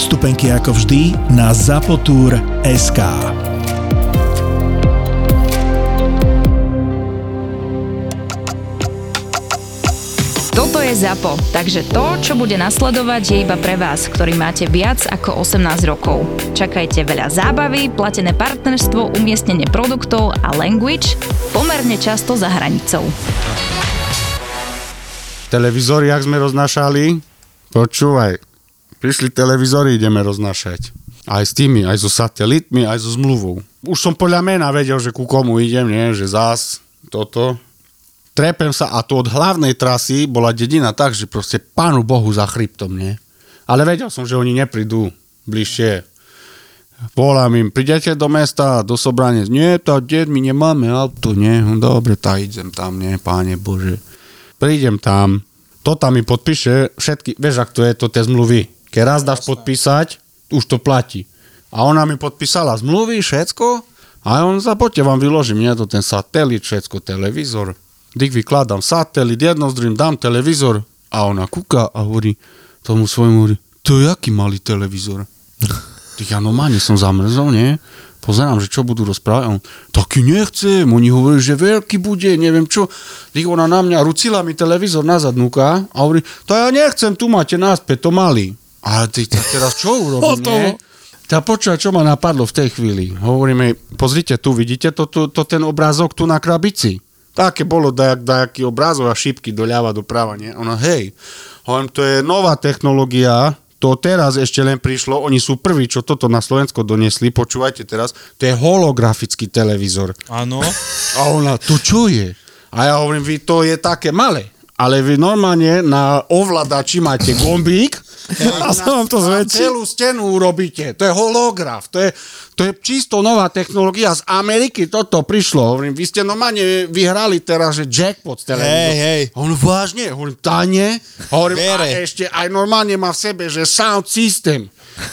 Vstupenky ako vždy na zapotur.sk. Toto je ZAPO, takže to, čo bude nasledovať, je iba pre vás, ktorý máte viac ako 18 rokov. Čakajte veľa zábavy, platené partnerstvo, umiestnenie produktov a language pomerne často za hranicou. Televízory, jak sme roznášali, počúvaj, prišli televízory, ideme roznášať. Aj s tými, aj so satelitmi, aj so zmluvou. Už som podľa mena vedel, že ku komu idem, nie? že zás toto. Trepem sa a to od hlavnej trasy bola dedina tak, že proste pánu Bohu za chryptom, nie? Ale vedel som, že oni neprídu bližšie. Volám im, prídete do mesta, do Sobranec. Nie, tá ded, my nemáme auto, nie? Dobre, tak idem tam, nie, páne Bože. Prídem tam, to tam mi podpíše všetky, vieš, ak to je to tie zmluvy. Keď raz dáš podpísať, už to platí. A ona mi podpísala zmluvy, všetko, a on za poďte vám vyložím, nie to ten satelit, všetko, televízor. Dik vykladám satelit, jedno z druhým dám televízor a ona kúka a hovorí tomu svojmu, hovorí, to je aký malý televízor. Tak ja normálne som zamrzol, nie? Pozerám, že čo budú rozprávať. A on, taký nechcem, oni hovorí, že veľký bude, neviem čo. Tak ona na mňa rucila mi televízor nazad núka a hovorí, to ja nechcem, tu máte náspäť, to malý. Ale ty tak teraz čo urobím, nie? Tá počúva, čo ma napadlo v tej chvíli. Hovoríme, pozrite tu, vidíte to, to, to ten obrázok tu na krabici? Také bolo dajak, dajaký obrázok a šípky doľava, doprava, nie? Ona, hej, hovorím, to je nová technológia, to teraz ešte len prišlo, oni sú prví, čo toto na Slovensko doniesli, počúvajte teraz, to je holografický televízor. Áno. A ona, to čo je? A ja hovorím, vy to je také malé, ale vy normálne na ovladači máte gombík a sa vám to zväčší. Celú stenu urobíte. To je holograf. To je, to je čisto nová technológia. Z Ameriky toto prišlo. Hovorím, vy ste normálne vyhrali teraz, že jackpot z. Hej, hej. On vážne? Hovorím, tá nie. Hovorím, Vere. a ešte aj normálne má v sebe, že sound system.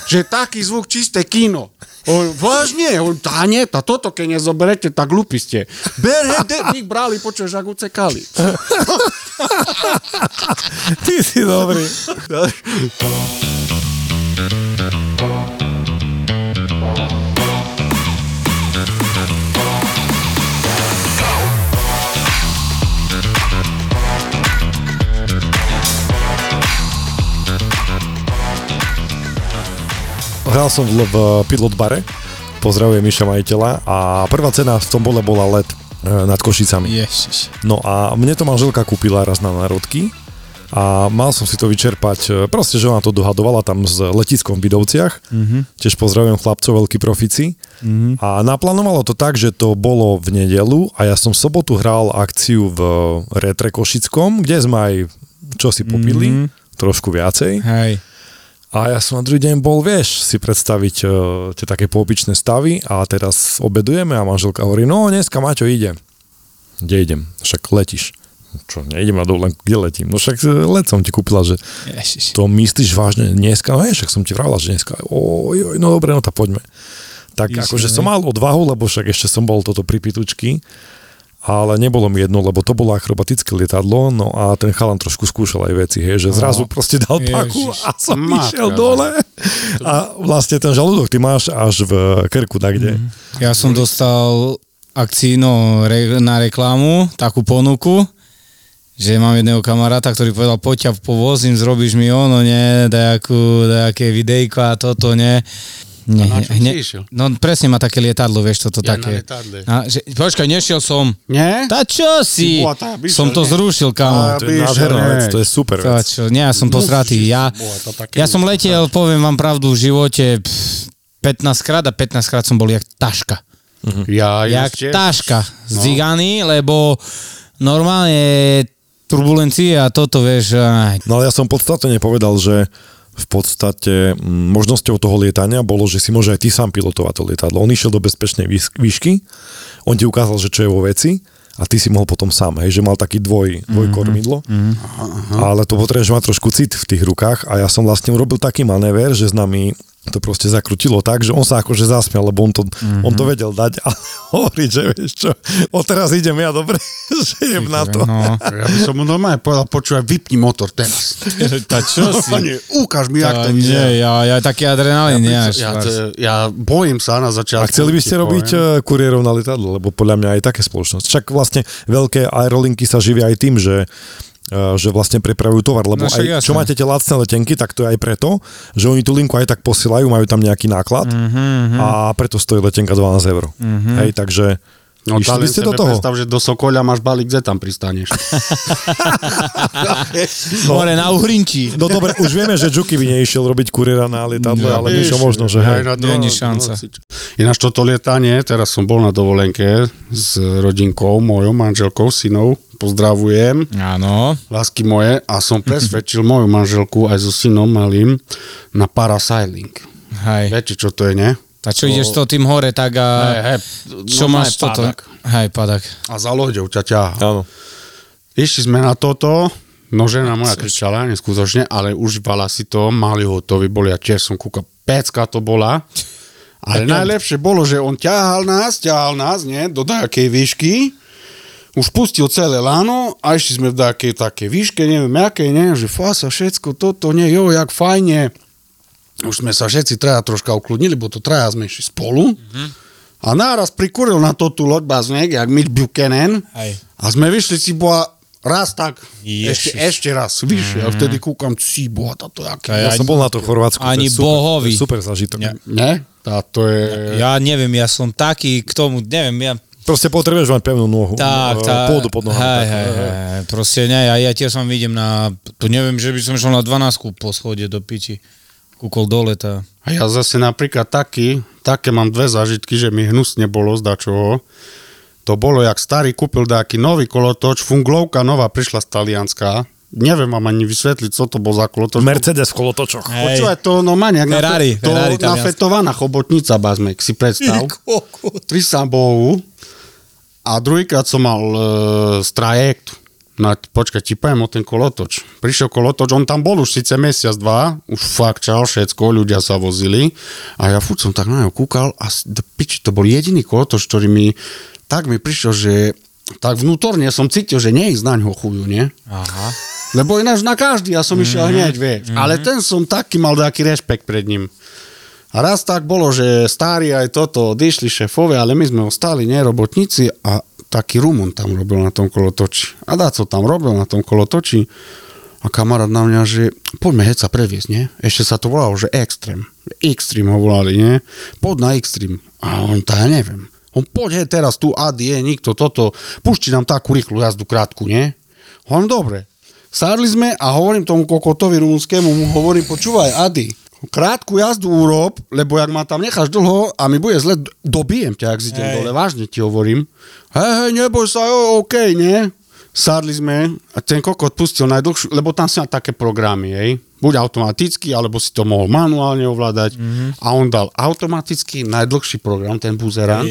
Že taký zvuk čisté kino. Hovorím, vážne? Hovorím, tá nie, tá toto keď nezoberete, tak hlúpi ste. Berhe, de, ich brali, počuješ, ak ucekali. Ty si dobrý. Hral som v, v pilot bare, pozdravujem Miša majiteľa a prvá cena v tom bole bola let e, nad Košicami. Ježiš. No a mne to manželka kúpila raz na národky a mal som si to vyčerpať, e, proste, že ona to dohadovala tam s letiskom v Vidovciach, mm-hmm. tiež pozdravujem chlapcov, veľkí profici mm-hmm. a naplánovalo to tak, že to bolo v nedelu a ja som v sobotu hral akciu v Retre Košickom, kde sme aj čo si popili, mm-hmm. trošku viacej. Hej. A ja som na druhý deň bol, vieš, si predstaviť uh, tie také poopičné stavy a teraz obedujeme a manželka hovorí, no dneska Maťo ide. Kde idem? Však letíš. Čo, neidem na dovolenku, kde letím? No však e, let som ti kúpila, že Ježiš. to myslíš vážne dneska? No však som ti vravila, že dneska. Oj, oj, no dobre, no tak poďme. Tak Ježiš, akože hej. som mal odvahu, lebo však ešte som bol toto pri pitučky, ale nebolo mi jedno, lebo to bolo akrobatické lietadlo, no a ten chalan trošku skúšal aj veci, hej, že zrazu proste dal paku Ježiš. a som Matka, išiel dole a vlastne ten žalúdok ty máš až v krku, tak kde. Ja som dostal akcíno re, na reklamu, takú ponuku, že mám jedného kamaráta, ktorý povedal, poď ťa povozím, zrobíš mi ono, nie, dajakú, dajaké videjko a toto, nie. Nie, čo hne- si išiel? No presne má také lietadlo, vieš, toto Ja také. A, že, počkaj, nešiel som. Nie? Tá čo si? tá byša, som to nie? zrušil, kamo. A To je nádherná vec, to je super To, vec. čo, nie, ja som posratý. Ja, ja som letel, poviem vám pravdu, v živote pff, 15 krát a 15 krát som bol jak taška. Ja, Jak ešte- taška z Zigany, lebo normálne turbulencie a toto, vieš, aj, No ale ja som podstatne nepovedal, že v podstate mm, možnosťou toho lietania bolo, že si môže aj ty sám pilotovať to lietadlo. On išiel do bezpečnej výšky, on ti ukázal, že čo je vo veci a ty si mohol potom sám, hej, že mal taký dvoj, dvojkormidlo, mm-hmm. ale to potrebuješ mať trošku cit v tých rukách a ja som vlastne urobil taký manéver, že s nami to proste zakrutilo tak, že on sa akože zasmial, lebo on to, mm-hmm. on to vedel dať, ale hovorí, že vieš čo, o teraz idem ja dobre, že idem na to. No, Ja by som mu normálne povedal, počúvaj, vypni motor teraz. tá čo si? Pane, ukáž mi, jak Ja, to nie, vyzerá. ja, ja taký adrenalín, ja, Lars. to, ja bojím sa na začiatku. A chceli by ste robiť poviem. eh, kuriérov na lietadlo, lebo podľa mňa aj také spoločnosti. Však vlastne veľké aerolinky sa živia aj tým, že že vlastne prepravujú tovar, lebo No aj, čo máte tie lacné letenky, tak to je aj preto, že oni tú linku aj tak posielajú, majú tam nejaký náklad Mhm, a preto stojí letenka 12 eur. Hej, takže No, išli by ste do toho? predstav, že do Sokoľa máš balík, kde tam pristaneš. Hore na Uhrinči. No dobre, už vieme, že Juky by neišiel robiť kuriéra na lietadle, ale niečo možno, že hej. Není šanca. no, Ináč toto lietanie, teraz som bol na dovolenke s rodinkou, mojou manželkou, synou, pozdravujem, Áno. lásky moje, a som presvedčil moju manželku aj so synom malým na parasailing. Hej. Viete, čo to je, ne? A čo ideš to tým hore, tak a... Hej, hej, čo normálne máš toto? padak. Hej, padak. A za loďou ťa ťahá. Áno. Išli sme na toto, no žena moja kričala, neskutočne, ale užívala si to, mali hotoví, boli, ja tiež som kúkal, pecka to bola. Ale najlepšie bolo, že on ťahal nás, ťahal nás, nie, do nejakej výšky, už pustil celé lano a išli sme v nejakej takej výške, neviem akej, nie, že fasa, všetko toto, nie, jo, jak fajne. Už sme sa všetci traja troška ukludnili, bo to traja sme išli spolu. A náraz prikuril na to tú loď baznek, jak Mitch Buchanan. Hej. A sme vyšli si bola raz tak, Ježiš. ešte, ešte raz vyššie. A vtedy kúkam, si boha, táto jaký. Ja som bol na to Chorvátsku. to je Ani super, bohovi. to je Super zážitok. Nie. Ne? Táto je... Ja neviem, ja som taký k tomu, neviem, ja... Proste potrebuješ mať pevnú nohu. Tak, eh, tá, Pôdu pod nohami. Hej, tak, hej, hej, proste ne, ja, ja tiež som vidím na, to neviem, že by som šiel na 12 po schode do piči. Kúkol dole tá. A ja zase napríklad taký, také mám dve zážitky, že mi hnusne bolo z dačoho. To bolo, jak starý kúpil nejaký nový kolotoč, funglovka nová prišla z Talianska. Neviem vám ani vysvetliť, co to bol za kolotoč. Mercedes v kolotočoch. Hej. Počúvaj, to no maniak, Ferrari, to Ferrari nafetovaná chobotnica, bazmek, si predstav. Tristan Bohu. A druhýkrát som mal e, z trajektu. No, počkaj, ti poviem o ten kolotoč. Prišiel kolotoč, on tam bol už síce mesiac, dva, už fakt čal všetko, ľudia sa vozili. A ja furt som tak na ňo kúkal a do piči, to bol jediný kolotoč, ktorý mi, tak mi prišiel, že tak vnútorne som cítil, že nie je na ňo chuju, nie? Aha. Lebo ináč na každý, ja som išiel hneď, vieš. Ale ten som taký mal taký rešpekt pred ním. A raz tak bolo, že starí aj toto odišli šéfové, ale my sme ostali, nie robotníci a taký Rumun tam robil na tom kolotoči. A dá co tam robil na tom kolotoči. A kamarát na mňa, že poďme heď sa previesť, nie? Ešte sa to volalo, že Extreme. Extreme ho volali, nie? Poď na Extreme. A on to ja neviem. On poď hej, teraz tu, Adi je, nikto toto. Pušti nám takú rýchlu jazdu krátku, nie? On dobre. Sadli sme a hovorím tomu kokotovi rumunskému, mu hovorím, počúvaj, Adi, krátku jazdu urob, lebo jak ma tam necháš dlho a mi bude zle, dobijem ťa, ak si Hej. dole, vážne ti hovorím. Hej, hej, neboj sa, jo, OK, nie? Sadli sme a ten kokot pustil najdlhšiu, lebo tam sú také programy, hej. Buď automaticky, alebo si to mohol manuálne ovládať. Mm-hmm. A on dal automaticky najdlhší program, ten buzerant.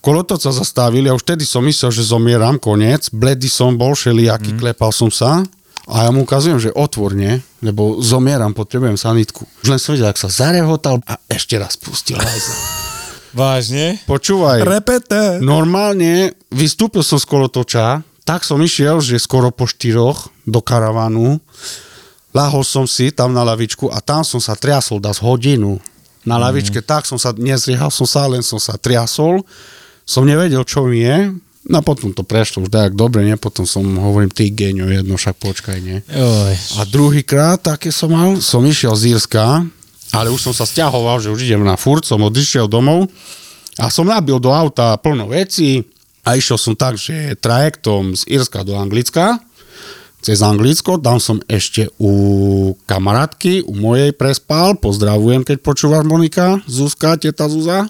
Kolotoč sa zastavili a už vtedy som myslel, že zomieram, koniec. Bledý som bol, šelijaký, mm. klepal som sa. A ja mu ukazujem, že otvorne, lebo zomieram, potrebujem sanitku. Už len som videl, ak sa zarehotal a ešte raz pustil hajza. Vážne? Počúvaj, Repete. normálne vystúpil som z kolotoča, tak som išiel, že skoro po štyroch do karavánu. Lahol som si tam na lavičku a tam som sa triasol z hodinu. Na lavičke tak som sa, nezriehal som sa, len som sa triasol. Som nevedel, čo mi je. No potom to prešlo už tak dobre, nie? Potom som hovorím, ty geňo, jedno, však počkaj, nie? Oj. A druhýkrát, také som mal, som išiel z Írska, ale už som sa stiahoval, že už idem na furt, som odišiel domov a som nabil do auta plno vecí a išiel som tak, že trajektom z Írska do Anglicka, cez Anglicko, tam som ešte u kamarátky, u mojej prespal, pozdravujem, keď počúvaš Monika, Zuzka, teta Zuza.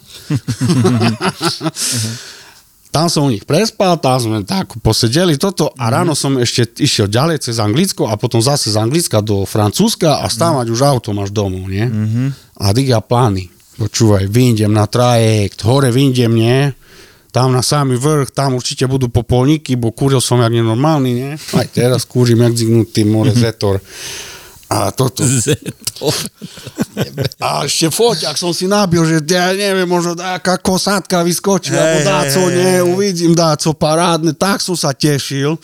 Tam som u nich prespal, tam sme tak posedeli toto a ráno som ešte išiel ďalej cez Anglicko a potom zase z Anglicka do Francúzska a stávať už auto máš domov, nie? A diga plány. Počúvaj, vyjdem na trajekt, hore vyjdem, nie? Tam na samý vrch, tam určite budú popolníky, bo kúril som jak nenormálny, nie? Aj teraz kúrim jak zignutý more zetor. A toto. A ešte foťak som si nabil, že ja neviem, možno nejaká kosátka vyskočí, Hej, alebo dáco, hej, nie, hej. uvidím dáco parádne, tak som sa tešil.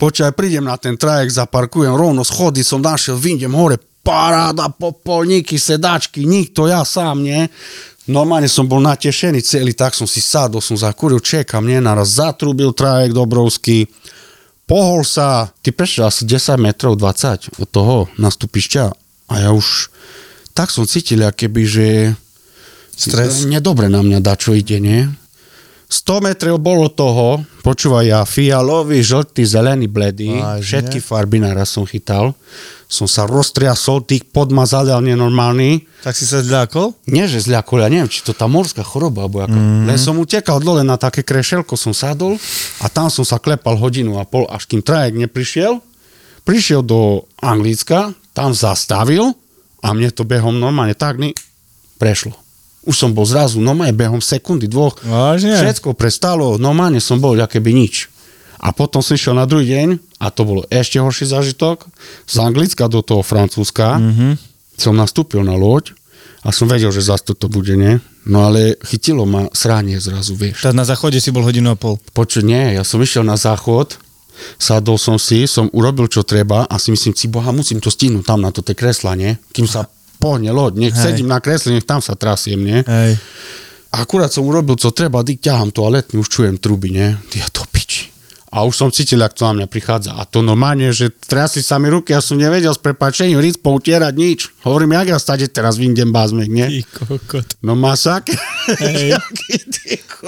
Počkaj, prídem na ten trajek, zaparkujem rovno schody, som našiel, vyjdem hore, paráda, popolníky, sedačky, nikto, ja sám, nie. Normálne som bol natešený celý, tak som si sadol, som zakúril, čekam, nie, naraz zatrubil trajek Dobrovský, pohol sa, ty prešiel asi 10 metrov, 20 od toho nastúpišťa a ja už tak som cítil, keby, že Stres. nedobre na mňa dá, čo ide, nie? 100 metrov bolo toho, počúvaj ja, fialový, žltý, zelený, bledý, Vážne? všetky farby naraz som chytal, som sa roztriasol, tých podmazal, ale nenormálny, Tak si sa zľakol? nie, že zľakol, ja neviem, či to tá morská choroba, alebo ako. Mm. Len som utekal dole na také krešelko, som sadol a tam som sa klepal hodinu a pol, až kým trajek neprišiel. Prišiel do Anglicka, tam zastavil a mne to behom normálne tak ni- prešlo. Už som bol zrazu normálne behom sekundy, dvoch. Vážne? Všetko prestalo, normálne som bol, keby nič. A potom som išiel na druhý deň a to bolo ešte horší zážitok. Z Anglicka do toho Francúzska mm-hmm. som nastúpil na loď a som vedel, že zase toto bude, nie? No ale chytilo ma sranie zrazu, vieš. Tak na záchode si bol hodinu a pol. Počuť, nie, ja som išiel na záchod, sadol som si, som urobil čo treba a si myslím, si boha, musím to stihnúť tam na to tie kresla, nie? Kým sa pohne loď, nech Hej. sedím na kresle, nech tam sa trasiem, nie? Hej. Akurát som urobil, co treba, dy ťahám toaletný, už čujem truby, nie? Ja to piči. A už som cítil, ak to na mňa prichádza. A to normálne, že trasli sa mi ruky, ja som nevedel s prepačením rýcpo utierať nič. Hovorím, jak ja stade teraz vyjdem bázmek, nie? Ty kokot. No masak.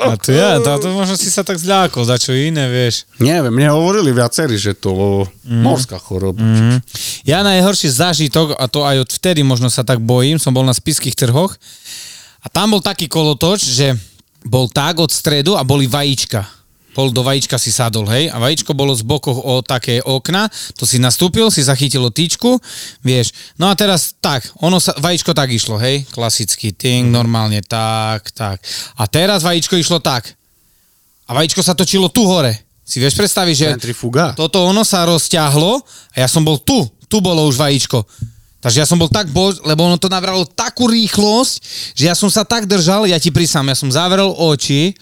A to ja, to, to možno si sa tak zľakol, za čo iné, vieš. Neviem, mne hovorili viacerí, že to mm. morská choroba. Mm. Ja najhorší zážitok, a to aj od vtedy možno sa tak bojím, som bol na spiských trhoch a tam bol taký kolotoč, že bol tak od stredu a boli vajíčka. Bol do vajíčka si sadol, hej, a vajíčko bolo z bokoch o také okna, to si nastúpil, si zachytilo tyčku, vieš. No a teraz tak, ono sa, vajíčko tak išlo, hej, klasicky, ting, normálne, tak, tak. A teraz vajíčko išlo tak. A vajíčko sa točilo tu hore. Si vieš predstaviť, že toto ono sa rozťahlo a ja som bol tu. Tu bolo už vajíčko. Takže ja som bol tak bol, lebo ono to nabralo takú rýchlosť, že ja som sa tak držal, ja ti prísam, ja som zavrel oči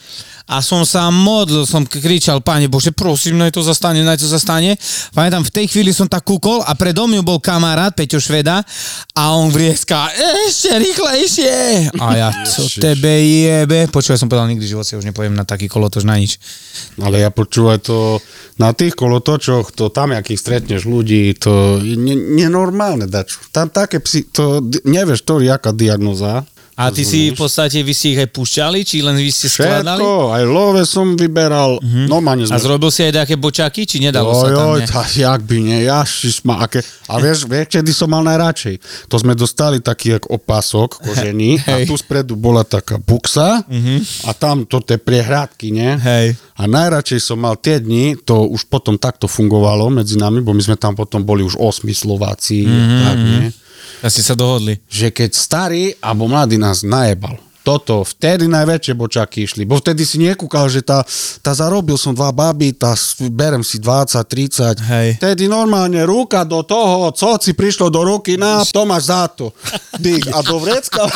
a som sa modlil, som kričal, Pane Bože, prosím, naj to zastane, naj to zastane. Pamätám, v tej chvíli som tak kúkol a predo mňou bol kamarát Peťo Šveda a on vrieská, ešte rýchlejšie. A ja, co tebe jebe. Počúvaj, som povedal, nikdy v živote už nepoviem na taký kolotoč na nič. Ale ja počúvaj to, na tých kolotočoch, to tam, akých stretneš ľudí, to je ne, nenormálne dačo. Tam také psi, to nevieš, to je jaká diagnoza. A ty si v podstate, vy si ich aj púšťali, či len vy ste skladali? Všetko, aj love som vyberal, mm-hmm. normálne A sme... zrobil si aj nejaké bočaky, či nedalo sa Oj, tam? tá, jak by nie, jašiš ma, aké... A vieš, vieš, kedy som mal najradšej? To sme dostali taký jak opasok kožený a Hej. tu spredu bola taká buksa a tam to tie priehrádky, nie? Hej. A najradšej som mal tie dni, to už potom takto fungovalo medzi nami, bo my sme tam potom boli už osmi Slováci, mm-hmm. tak, nie? A ste sa dohodli. že keď starý alebo mladý nás najebal, toto, vtedy najväčšie bočaky išli, bo vtedy si nekúkal, že tá, tá zarobil som dva baby, tá berem si 20, 30, Hej. vtedy normálne ruka do toho, co si prišlo do ruky, na, to máš za to. Dík, a do vrecka.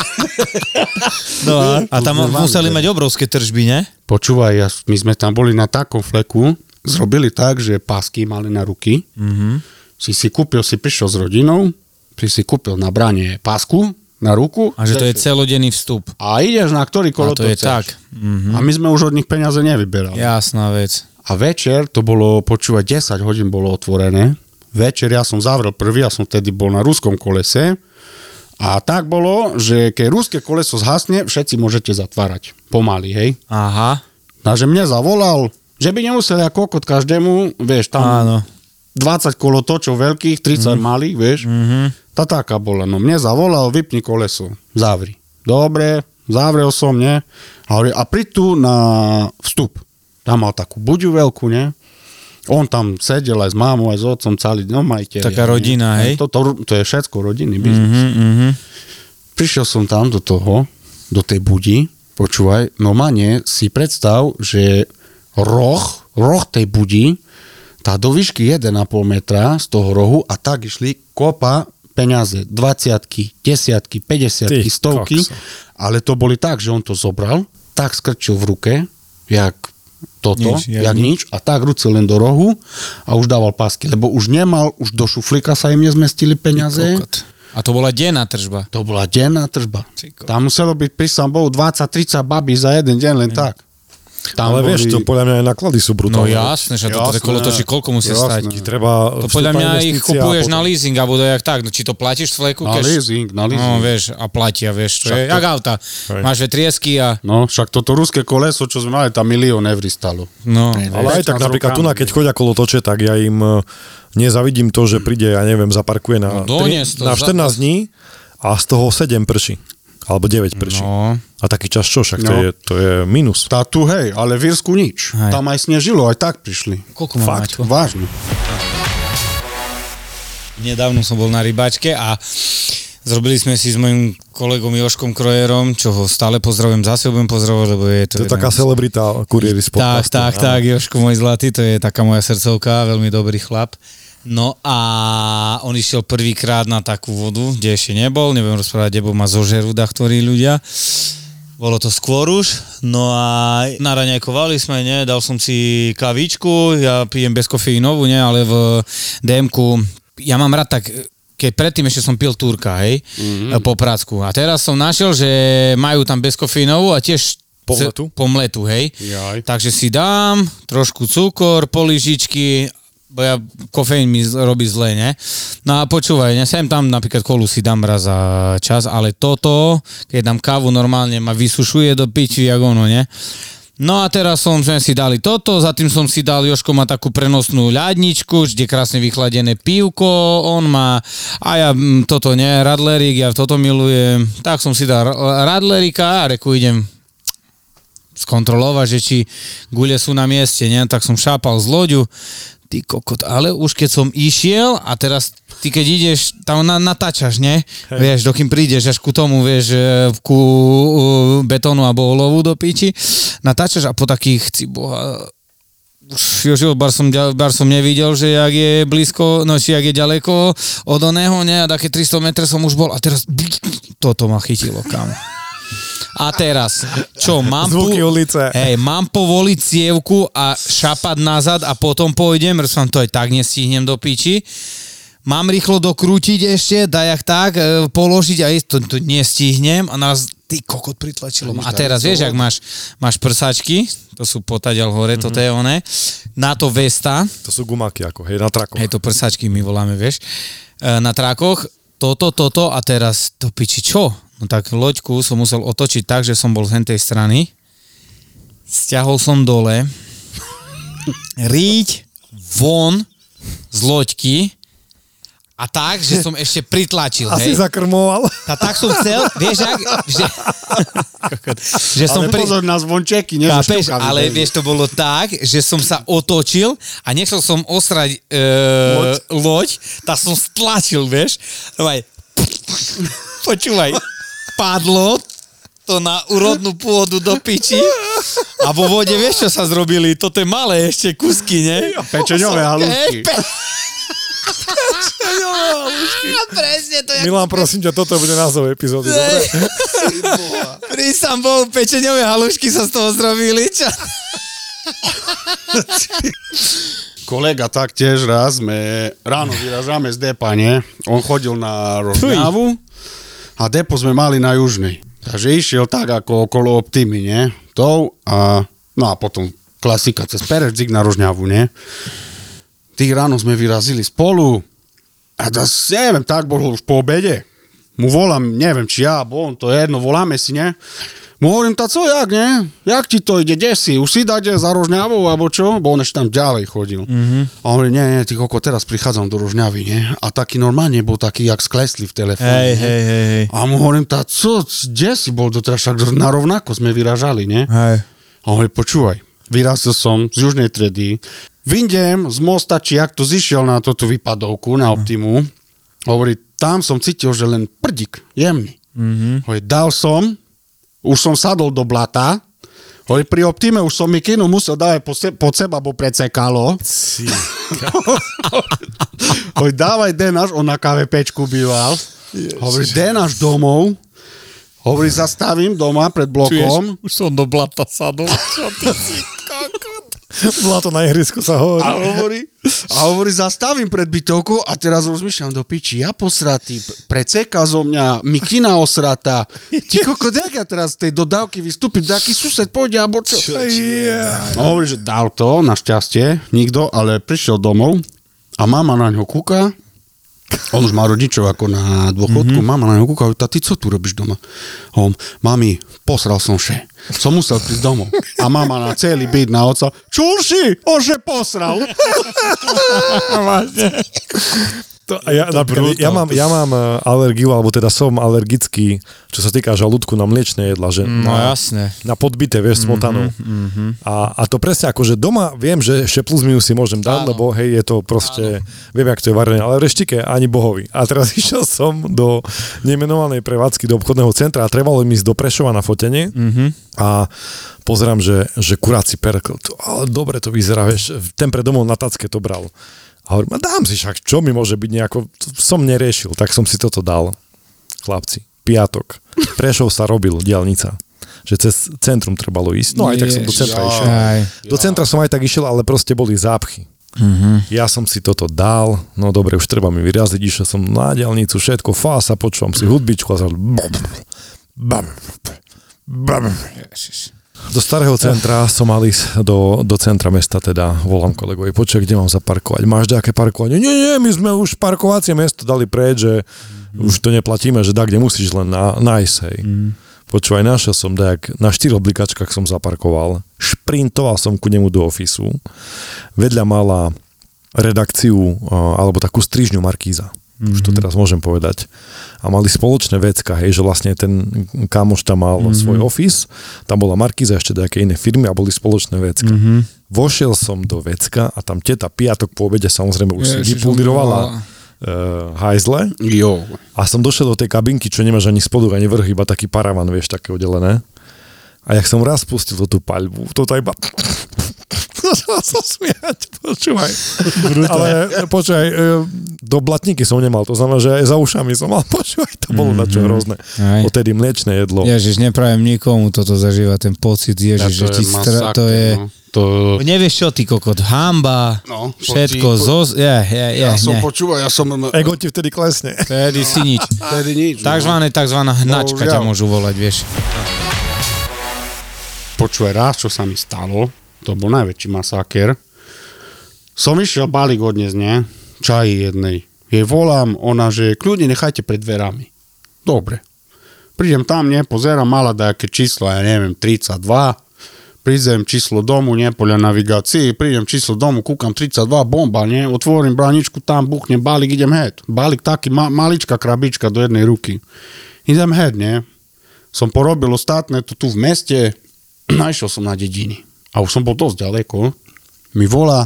No a, a tam museli mať obrovské tržby, ne? Počúvaj, ja, my sme tam boli na takom fleku, zrobili tak, že pásky mali na ruky, mm-hmm. si si kúpil, si prišiel s rodinou, si si kúpil na brane pásku na ruku. A že to je celodenný vstup. A ideš na ktorý kolo to je tak. Mm-hmm. A my sme už od nich peniaze nevyberali. Ja. Jasná vec. A večer, to bolo, počúvať, 10 hodín bolo otvorené. Večer ja som zavrel prvý, ja som vtedy bol na ruskom kolese. A tak bolo, že keď ruské koleso zhasne, všetci môžete zatvárať. Pomaly, hej. Aha. A že mne zavolal, že by nemuseli ako kokot každému, vieš, tam Áno. 20 kolotočov veľkých, 30 mm. malých, vieš. Mhm. Tá taká bola. No mne zavolal, vypni koleso, zavri. Dobre, zavrel som, nie? A, hovorí, a príď tu na vstup. Tam mal takú buďu veľkú, ne? On tam sedel aj s mámou, aj s otcom, celý, no majiteľ. Taká rodina, hej? To, to, to je všetko rodinný biznis. Mhm, mhm. Prišiel som tam do toho, do tej budi, počúvaj, normálne si predstav, že roh, roh tej budi, tá do výšky 1,5 metra z toho rohu a tak išli kopa peniaze, 20 desiatky, 50 Ty stovky, kokso. ale to boli tak, že on to zobral, tak skrčil v ruke, jak toto, Nič, jak jak nič, a tak rucil len do rohu a už dával pásky, lebo už nemal, už do šuflíka sa im nezmestili peniaze. A to bola denná tržba. To bola denná tržba. Tam muselo byť pri Bohu 20-30 babí za jeden deň len tak. Tam Ale vieš, to podľa mňa aj náklady sú No brutálne. jasné, že to Jasné. kolotočí koľko musí Jasné. stať. Ti treba To podľa mňa ich kupuješ a na potom- leasing, alebo jak tak, no či to platíš v fleku, Na keď... leasing, na leasing. No vieš, a platia, vieš, to Však je, to- jak auta. Hej. Máš vetriesky a... No, však toto ruské koleso, čo sme mali, tam milión eur stalo. No, Ale aj tak 15 napríklad tu, keď chodia kolo toče, tak ja im e, nezavidím to, že príde, ja neviem, zaparkuje na, No donies to, na za- 14 dní a z toho 7 prší. Alebo 9 prší. no. A taký čas čo? Však to, No. je, to je minus. Tá tu, hej, ale v Írsku nič. Hej. Tam aj snežilo, aj tak prišli. Koľko má Maťko? Vážne. Nedávno som bol na rybačke a zrobili sme si s mojim kolegom Joškom Krojerom, čo ho stále pozdravujem, zase ho budem pozdravovať, lebo je to... To je taká z- celebrita kuriéry z Tak, podcastu. tak, tak, Joško môj zlatý, to je taká moja srdcovka, veľmi dobrý chlap. No a on išiel prvýkrát na takú vodu, kde ešte nebol, neviem rozprávať, kde bol, ma zožerú ktorí ľudia. Bolo to skôr už, no a na raňajkovali sme, ne, dal som si kavičku, ja pijem bez kofeínovú, ne, ale v DM-ku, ja mám rád tak, keď predtým ešte som pil Turka, hej, mm-hmm. po prácku. A teraz som našiel, že majú tam bezkofínovú a tiež Pomletú? pomletu, hej. Jaj. Takže si dám trošku cukor, poližičky, bo ja kofeín mi robí zle, ne? No a počúvaj, ne, sem tam napríklad kolu si dám raz za čas, ale toto, keď dám kávu normálne, ma vysušuje do piči, jak ono, ne? No a teraz som, sme si dali toto, za tým som si dal, Joško má takú prenosnú ľadničku, kde krásne vychladené pívko, on má, a ja mm, toto nie, radlerík, ja toto milujem, tak som si dal ra- radlerika a reku idem skontrolovať, že či gule sú na mieste, ne? tak som šápal z loďu, ty kokot, ale už keď som išiel a teraz ty keď ideš, tam na, natáčaš, ne? Hej. Vieš, dokým prídeš až ku tomu, vieš, e, ku uh, betónu alebo olovu do piči, natáčaš a po takých, ci boha, už jo, bar som, bar som nevidel, že jak je blízko, no či jak je ďaleko od oného, ne, a také 300 metrov som už bol a teraz toto ma chytilo, kam. A teraz, čo, mám Zvuky pu- ulice. Hej, mám povoliť cievku a šapať nazad a potom pôjdem, som to aj tak nestihnem do piči. Mám rýchlo dokrútiť ešte, dajak tak, e, položiť a ísť, to, to nestihnem a nás ty kokot pritlačilo. A teraz vieš, ak máš, máš prsačky, to sú potadiaľ hore, toto je oné, na to vesta, To sú gumáky ako, hej, na trakoch. Hej, to prsačky my voláme, vieš. E, Na trákoch toto, toto a teraz to piči čo? No tak loďku som musel otočiť tak, že som bol z hentej strany. Stiahol som dole. Ríď von z loďky a tak, že som ešte pritlačil, Asi hej. zakrmoval. A tak som chcel, vieš, ak, že, že som Ale pri... pozor na zvončeky, nie? Chápeš, ale vieš, to bolo tak, že som sa otočil a nechcel som osrať e, loď. loď, tak som stlačil, vieš. Počúvaj, padlo to na úrodnú pôdu do piči a vo vode vieš, čo sa zrobili? Toto je malé ešte kusky, ne? Pečeňové halušky. Hej, pe... Presne to, jak Milan, prosím ťa, toto bude názov epizódy. Dobre? pri som bol, pečeňové halušky sa z toho zrobili, čo? Kolega taktiež raz sme ráno vyražame z depa, nie? On chodil na Rožňavu a depo sme mali na južnej. Takže išiel tak ako okolo Optimy, nie? Tou a no a potom klasika cez Pereždzik na Rožňavu, nie? Tých ráno sme vyrazili spolu a das, neviem, tak bol už po obede. Mu volám, neviem, či ja, bo on, to je jedno, voláme si, ne? Mu hovorím, tá co, jak, ne? Jak ti to ide, kde si? Už si dáte za Rožňavou, alebo čo? Bo on ešte tam ďalej chodil. Mm-hmm. A on hovorí, nie, nie, ty koko, teraz prichádzam do Rožňavy, ne? A taký normálne bol taký, jak sklesli v telefóne. Hej, hej, hej, hej. A mu hovorím, tá co, kde si bol doteraz? Však narovnako sme vyražali, ne? Hej. A on hovorí, počúvaj, vyrastil som z južnej tredy. Vyjdem z mosta, či jak to zišiel na toto vypadovku, na Optimu. Hovorí, tam som cítil, že len prdik, jemný. Mm-hmm. Hovorí, dal som, už som sadol do blata, Hovorí, pri Optime už som mikinu musel dávať po se, pod seba, bo precekalo. Hovorí, dávaj denáš, on na káve pečku býval. Hovorí, denáš domov. Hovorí, zastavím doma pred blokom. už som do blata sadol. Čo ty si? Bola to na ihrisku sa hovorí. A hovorí, a hovorí, zastavím pred bytovkou a teraz rozmýšľam do piči, ja posratý, preceka zo mňa, mikina osratá. Ty koko, ja teraz z tej dodávky vystúpim, taký sused pôjde, alebo čo? A hovorí, že dal to, našťastie, nikto, ale prišiel domov a mama na ňo kúka, on už má rodičov ako na dôchodku, mm-hmm. mama na ňo kúka, ty co tu robíš doma? On, mami, posral som še. Som musel prísť domov. A mama na celý byt na oca, čurši, ože posral. To, a ja, napríklad, ja, mám, ja mám e, alergiu, alebo teda som alergický, čo sa týka žalúdku na mliečne jedla, že No na, jasné. na podbité, vieš, smotanou. Mm-hmm. A, a to presne ako, že doma viem, že ešte plus minus si môžem dať, Áno. lebo hej, je to proste, viem, jak to je varené, ale reštike ani bohovi. A teraz išiel som do nemenovanej prevádzky do obchodného centra a trebalo mi ísť do Prešova na fotenie mm-hmm. a pozerám, že, že kuráci perkl, to, ale dobre to vyzerá, vieš, ten pred domov na tacke to bral. A hovorím, dám si však, čo mi môže byť nejako, som neriešil, tak som si toto dal. Chlapci, piatok. Prešov sa robil, diálnica že cez centrum trebalo ísť. No aj tak som do centra Ježiš. išiel. Aj. Do centra som aj tak išiel, ale proste boli zápchy. Mhm. Ja som si toto dal, no dobre, už treba mi vyraziť, išiel som na diálnicu, všetko, fása, počúvam si hudbičku a zrazu... bam, bam, bam. Do starého centra som ísť do, do centra mesta, teda volám kolegovi, počuj, kde mám zaparkovať? Máš nejaké parkovanie? Nie, nie, my sme už parkovacie miesto dali preč, že už to neplatíme, že dá, kde musíš len na, nájsť, hej. Počúvaj, našiel som dajak, na štyroch blikačkách som zaparkoval, šprintoval som ku nemu do ofisu, vedľa mala redakciu, alebo takú strižňu Markíza. Mm-hmm. Už to teraz môžem povedať. A mali spoločné vecka, hej, že vlastne ten kamoš tam mal mm-hmm. svoj office, tam bola Markíza, ešte nejaké iné firmy a boli spoločné vecka. Mm-hmm. Vošiel som do vecka a tam teta piatok po obede samozrejme už si Ježiš, vypulirovala on uh, hajzle Jo. a som došiel do tej kabinky, čo nemáš ani spodok, ani vrch, iba taký paravan, vieš, také oddelené. A jak som raz pustil tú paľbu, to iba... Začal som smiať, počúvaj. Ale počúvaj, e, do blatníky som nemal, to znamená, že aj za ušami som mal, počúvaj, to bolo na čo hrozné. Aj. Odtedy mliečne jedlo. Ježiš, neprajem nikomu toto zažívať, ten pocit, ježiš, že ti stra- to je... No. To... Nevieš čo, ty kokot, hamba, No, všetko, po- zo... Ja, ja, ja, Ja som ne. počúval, ja som... Ego ti vtedy klesne. Vtedy si nič. Vtedy nič. no. Takzvané, takzvaná hnačka ťa Bohužiaľ. môžu volať, vieš. Počúvaj, raz, čo sa mi stalo, to bol najväčší masaker. Som išiel balík odnes, nie? Čaji jednej. Jej volám, ona, že kľudne nechajte pred dverami. Dobre. Prídem tam, nie, pozerám, mala nejaké číslo, ja neviem, 32. Prídem číslo domu, nie, podľa navigácii, prídem číslo domu, kúkam 32, bomba, nie, otvorím braničku, tam buchne balík, idem head. Balík taký, ma, maličká krabička do jednej ruky. Idem head, nie. Som porobil ostatné to tu v meste, našiel som na dediny. A už som bol dosť ďaleko. Mi volá,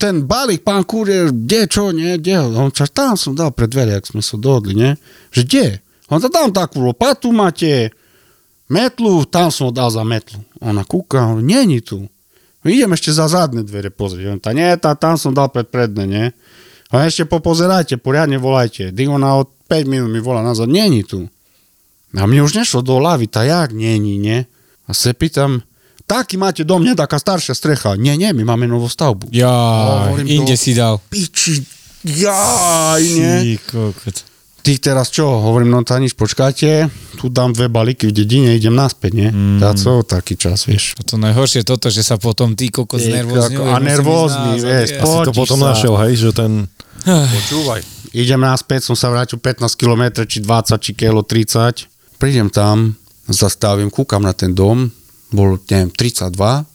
ten balík, pán kurier, kde, čo, nie, kde? On čas, tam som dal pred dvere, ak sme sa dohodli, nie? Že kde? On to tam takú lopatu máte, metlu, tam som ho dal za metlu. Ona kúka, hovorí, není tu. Idem ešte za zadné dvere pozrieť. On tá, nie, tá, tam som dal pred predne, nie? A ešte popozerajte, poriadne volajte. Dy ona od 5 minút mi volá nazad, není tu. A mne už nešlo do hlavy, tá jak není, nie? A sa pýtam, taký máte dom, nie taká staršia strecha. Nie, nie, my máme novú stavbu. Ja, Hovorím inde si dal. Piči, jaj, nie? Ty teraz čo? Hovorím, no tá nič, počkáte, tu dám dve balíky v dedine, idem naspäť, nie? Mm. Dá co, taký čas, vieš. To najhoršie je toto, že sa potom ty ako- a nervózny, vieš, si to potom sa. našiel, hej, že ten... Počúvaj. Idem naspäť, som sa vrátil 15 km, či 20, či kilo 30. Prídem tam, zastavím, kúkam na ten dom, bol, neviem, 32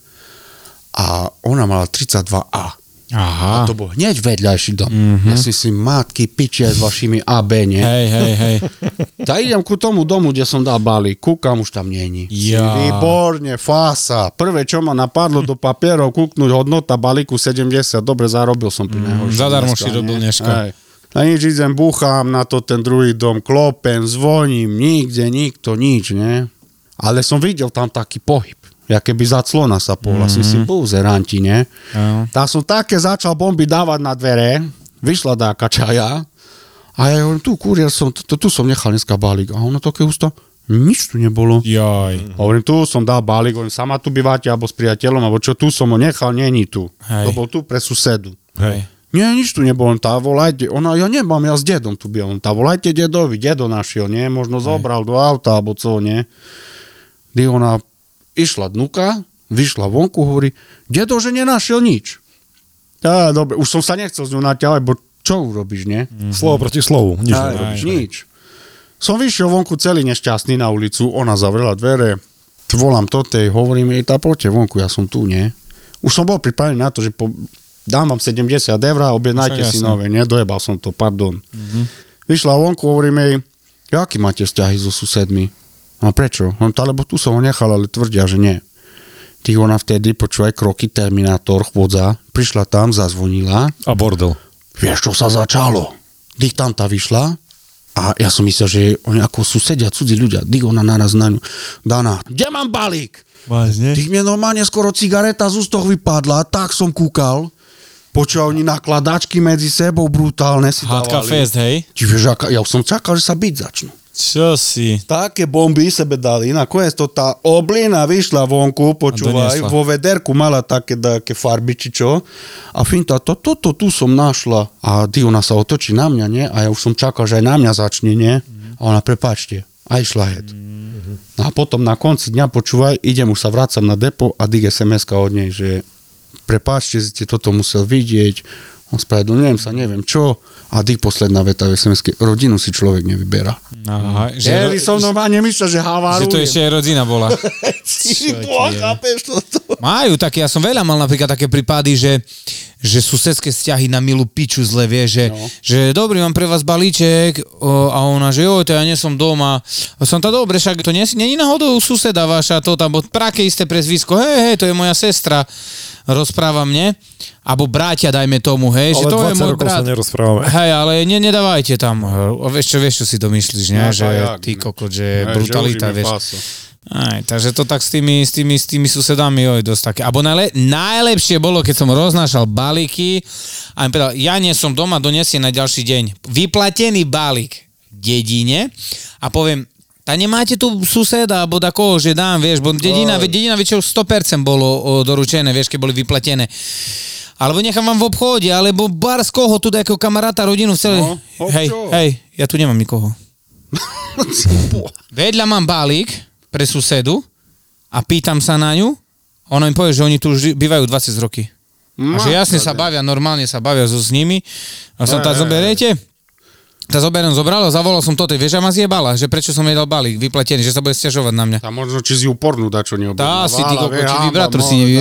a ona mala 32A. Aha. A to bol hneď vedľajší dom. Mm-hmm. Ja si si, matky, piči aj s vašimi AB, nie? Hej, hej, hej. Tak idem ku tomu domu, kde som dal balík. Kúkam, už tam není. Ja. Výborne, fása. Prvé, čo ma napadlo do papierov, kúknúť hodnota balíku 70. Dobre, zarobil som tu mm, zadarmo si robil dneska. Hej. A nič idem, búcham na to ten druhý dom, klopem, zvoním, nikde, nikto, nič, nie? Ale som videl tam taký pohyb. Ja keby za clona sa pohla, mm-hmm. si si búzeranti, nie? Jo. Tak som také začal bomby dávať na dvere, vyšla dáka čaja a ja hovorím, tu kurier som, tu, tu som nechal dneska balík. A ono také ústo, nič tu nebolo. Jaj. Hovorím, tu som dal balík, hovorím, sama tu bývate, alebo s priateľom, alebo čo, tu som ho nechal, není tu. Hej. To bol tu pre susedu. Hej. Nie, nič tu nebolo, tá volajte, ona, ja nemám, ja s dedom tu bývam, tá volajte dedovi, dedo našiel, nie, možno zobral do auta, alebo co, nie. Kdy ona išla dnuka, vyšla vonku, hovorí, dedo, že nenašiel nič. Á, dobre, už som sa nechcel z ňou naťahovať, bo čo urobíš, nie? Slovo proti slovu. Nič Aj, nerobíš. nič. Som vyšiel vonku celý nešťastný na ulicu, ona zavrela dvere, volám to tej, hovorím jej, tá poďte vonku, ja som tu, nie? Už som bol pripravený na to, že po, dám vám 70 eur a objednajte Však si jasné. nové, nie? Dojebal som to, pardon. Vyšla vonku, hovorím jej, aký máte vzťahy so susedmi? A prečo? On to, lebo tu som ho nechal, ale tvrdia, že nie. Ty ona vtedy, počúvaj, kroky Terminátor, chôdza, prišla tam, zazvonila, A bordel. vieš, čo sa začalo? Diktanta vyšla a ja som myslel, že oni ako susedia, cudzí ľudia. Dik ona naraz na ňu. Dana, kde mám balík? Vážne? Tých mne normálne skoro cigareta z ústoch vypadla, tak som kúkal. Počúva oni nakladačky medzi sebou brutálne si Hádka dávali. fest, hej? Aká, ja som čakal, že sa byť začnú. Čo si? Také bomby sebe dali, nakoniec to tá oblina vyšla vonku, počúvaj, vo vederku mala také, také farby, či čo. A finta, to, toto tu som našla. A ty ona sa otočí na mňa, nie? A ja už som čakal, že aj na mňa začne, nie? A ona, prepáčte, a išla head. No a potom na konci dňa, počúvaj, idem, už sa vracam na depo a dig sms od nej, že prepáčte, ste toto musel vidieť, ospravedlňujem sa, neviem čo. A dig posledná veta v sms rodinu si človek nevyberá. Aha, že, Že, som normálne myslel, že že havarujem. to ešte aj rodina bola. Boha, chápeš toto? Majú také, ja som veľa mal napríklad také prípady, že, že susedské vzťahy na milú piču zle, vie, že, no. že dobrý, mám pre vás balíček o, a ona, že jo, to ja nie som doma. A som to dobre, však to nie, není náhodou suseda vaša, to tam, bo praké isté prezvisko, hej, hej, to je moja sestra, rozpráva mne. Abo bratia, dajme tomu, hej, že Ale to je 20 môj brat. sa nerozprávame. Hej, ale ne, nedávajte tam. Vieš čo, vieš čo si to myslíš, ne? No, že tak, ty ne. kokot, že Hej, brutalita, že vieš. pása. Aj, takže to tak s tými, s tými, s tými susedami oj, dosť také. Abo najle, najlepšie bolo, keď som roznášal balíky a mi povedal, ja nie som doma, donesie na ďalší deň. Vyplatený balík dedine a poviem, tá nemáte tu suseda, alebo da koho, že dám, vieš, bo dedina, Aj. dedina väčšinou 100% bolo o, doručené, vieš, keď boli vyplatené. Alebo nechám vám v obchode, alebo bar z koho, tu nejakého kamaráta, rodinu v celé. No, hej, hej, ja tu nemám nikoho. Vedľa mám balík pre susedu a pýtam sa na ňu. Ona mi povie, že oni tu už bývajú 20 roky. A že jasne sa bavia, normálne sa bavia so s nimi. A som hej, zoberiete? Tak zoberiem, zobral a zavolal som toto. Vieš, a ma zjebala, že prečo som jej dal balík vypletený, že sa bude stiažovať na mňa. A možno či si ju pornú dačo neobjednávala. Tá si ty koko, vie, či si no,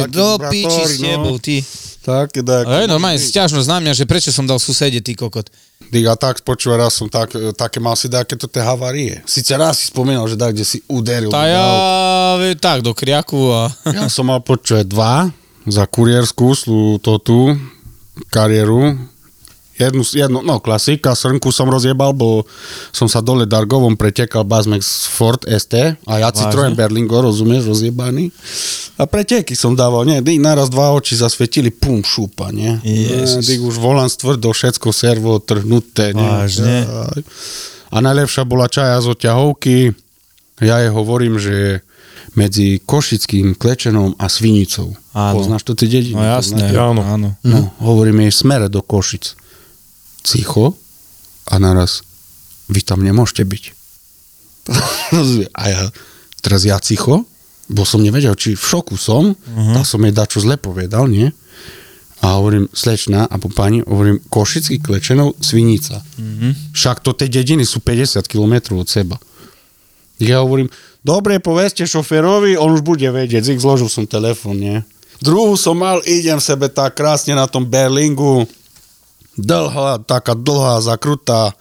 taký Do piči s no. tebou, ty. Také, tak. Hej, normálne stiažnosť na mňa, že prečo som dal susede, ty kokot. Diga, tak počúva, raz som tak, také mal si také to tie havárie. Sice raz si spomínal, že tak, kde si uderil. Tá ja, vie, tak, do kriaku a... ja som mal počúvať dva za kuriérskú slu, to tu, kariéru. Jednu, jednu, no klasika, srnku som rozjebal, bo som sa dole Dargovom pretekal Bazmex Ford ST a ja Citroen Berlingo, rozumieš, rozjebaný. A preteky som dával, nie, naraz dva oči zasvietili, pum, šúpa, nie. Ježiš. Dyk už volán tvrdo, všetko servo, trhnuté, nie. Vážne? A najlepšia bola čaja z oťahovky. Ja jej hovorím, že medzi Košickým Klečenom a Svinicou. Áno. Poznáš to ty dediny? No jasné? Áno. áno. No, hovoríme jej smere do Košic. Cicho a naraz, vy tam nemôžete byť. a ja, teraz ja cicho, bo som nevedel, či v šoku som, uh-huh. tak som jej dačo zle povedal, nie? A hovorím, slečna, alebo pani, hovorím, Košický Klečenov, Svinica. Mhm. Však to tie dediny sú 50 km od seba. Ja hovorím, dobre, povedzte šoferovi, on už bude vedieť, zik zložil som telefón, nie? Druhú som mal, idem sebe tak krásne na tom Berlingu. Dlhá, taká dlhá, zakrutá,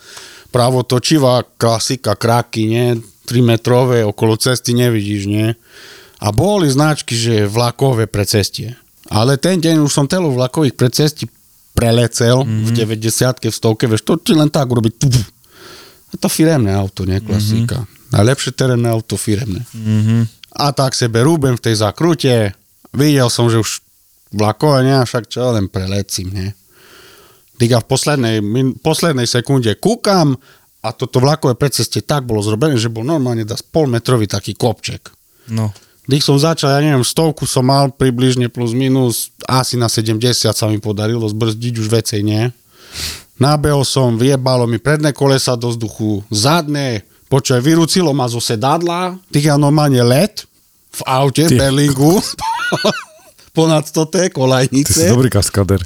pravotočivá klasika, kraky, nie? 3 metrové, okolo cesty nevidíš, nie? A boli značky, že vlakové pre cestie. Ale ten deň už som telo vlakových pre cesti prelecel mm-hmm. v 90 v stovke, vieš, to ti len tak urobí. Je to firemné auto, nie klasika. Mm-hmm. Najlepšie terénne auto, firemné. Mm-hmm. A tak sebe rúbem v tej zakrute. Videl som, že už vlakové, nie, však čo, len prelecím, nie. Diga v poslednej, min, poslednej sekunde kúkam a toto vlakové predcestie tak bolo zrobené, že bol normálne dá polmetrový taký kopček. No. Když som začal, ja neviem, stovku som mal približne plus minus, asi na 70 sa mi podarilo zbrzdiť už vecej, nie? Nabehol som, vyjebalo mi predné kolesa do vzduchu, zadné, počuaj, vyrúcilo ma zo sedadla, tých ja normálne let v aute, v Berlingu, ponad 100 Ty si kolajnice, dobrý kaskader.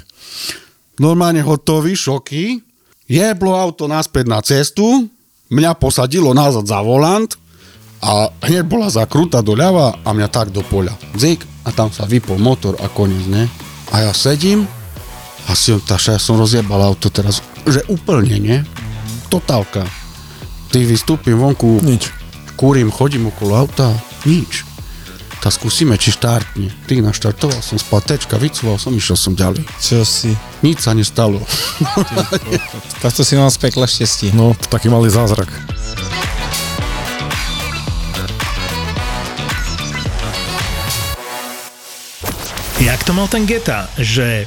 Normálne hotový, šoky, jeblo auto naspäť na cestu, mňa posadilo nazad za volant, a hneď bola zakrúta doľava a mňa tak do poľa. Zik a tam sa vypol motor a koniec, ne? A ja sedím a si taša, ja som rozjebal auto teraz, že úplne, ne? Totálka. Ty vystúpim vonku, Nič. kúrim, chodím okolo auta, nič. Tak skúsime, či štartne. Ty naštartoval som z patečka, vycúval som, išiel som ďalej. Čo si? Nič sa nestalo. Tak to si mal z pekla štestí. No, taký malý zázrak. Jak to mal ten Geta, že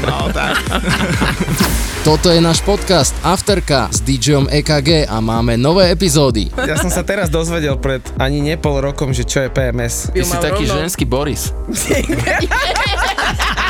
No tak. Toto je náš podcast Afterka s DJom EKG a máme nové epizódy. Ja som sa teraz dozvedel pred ani ne pol rokom, že čo je PMS. Ty si taký ženský Boris.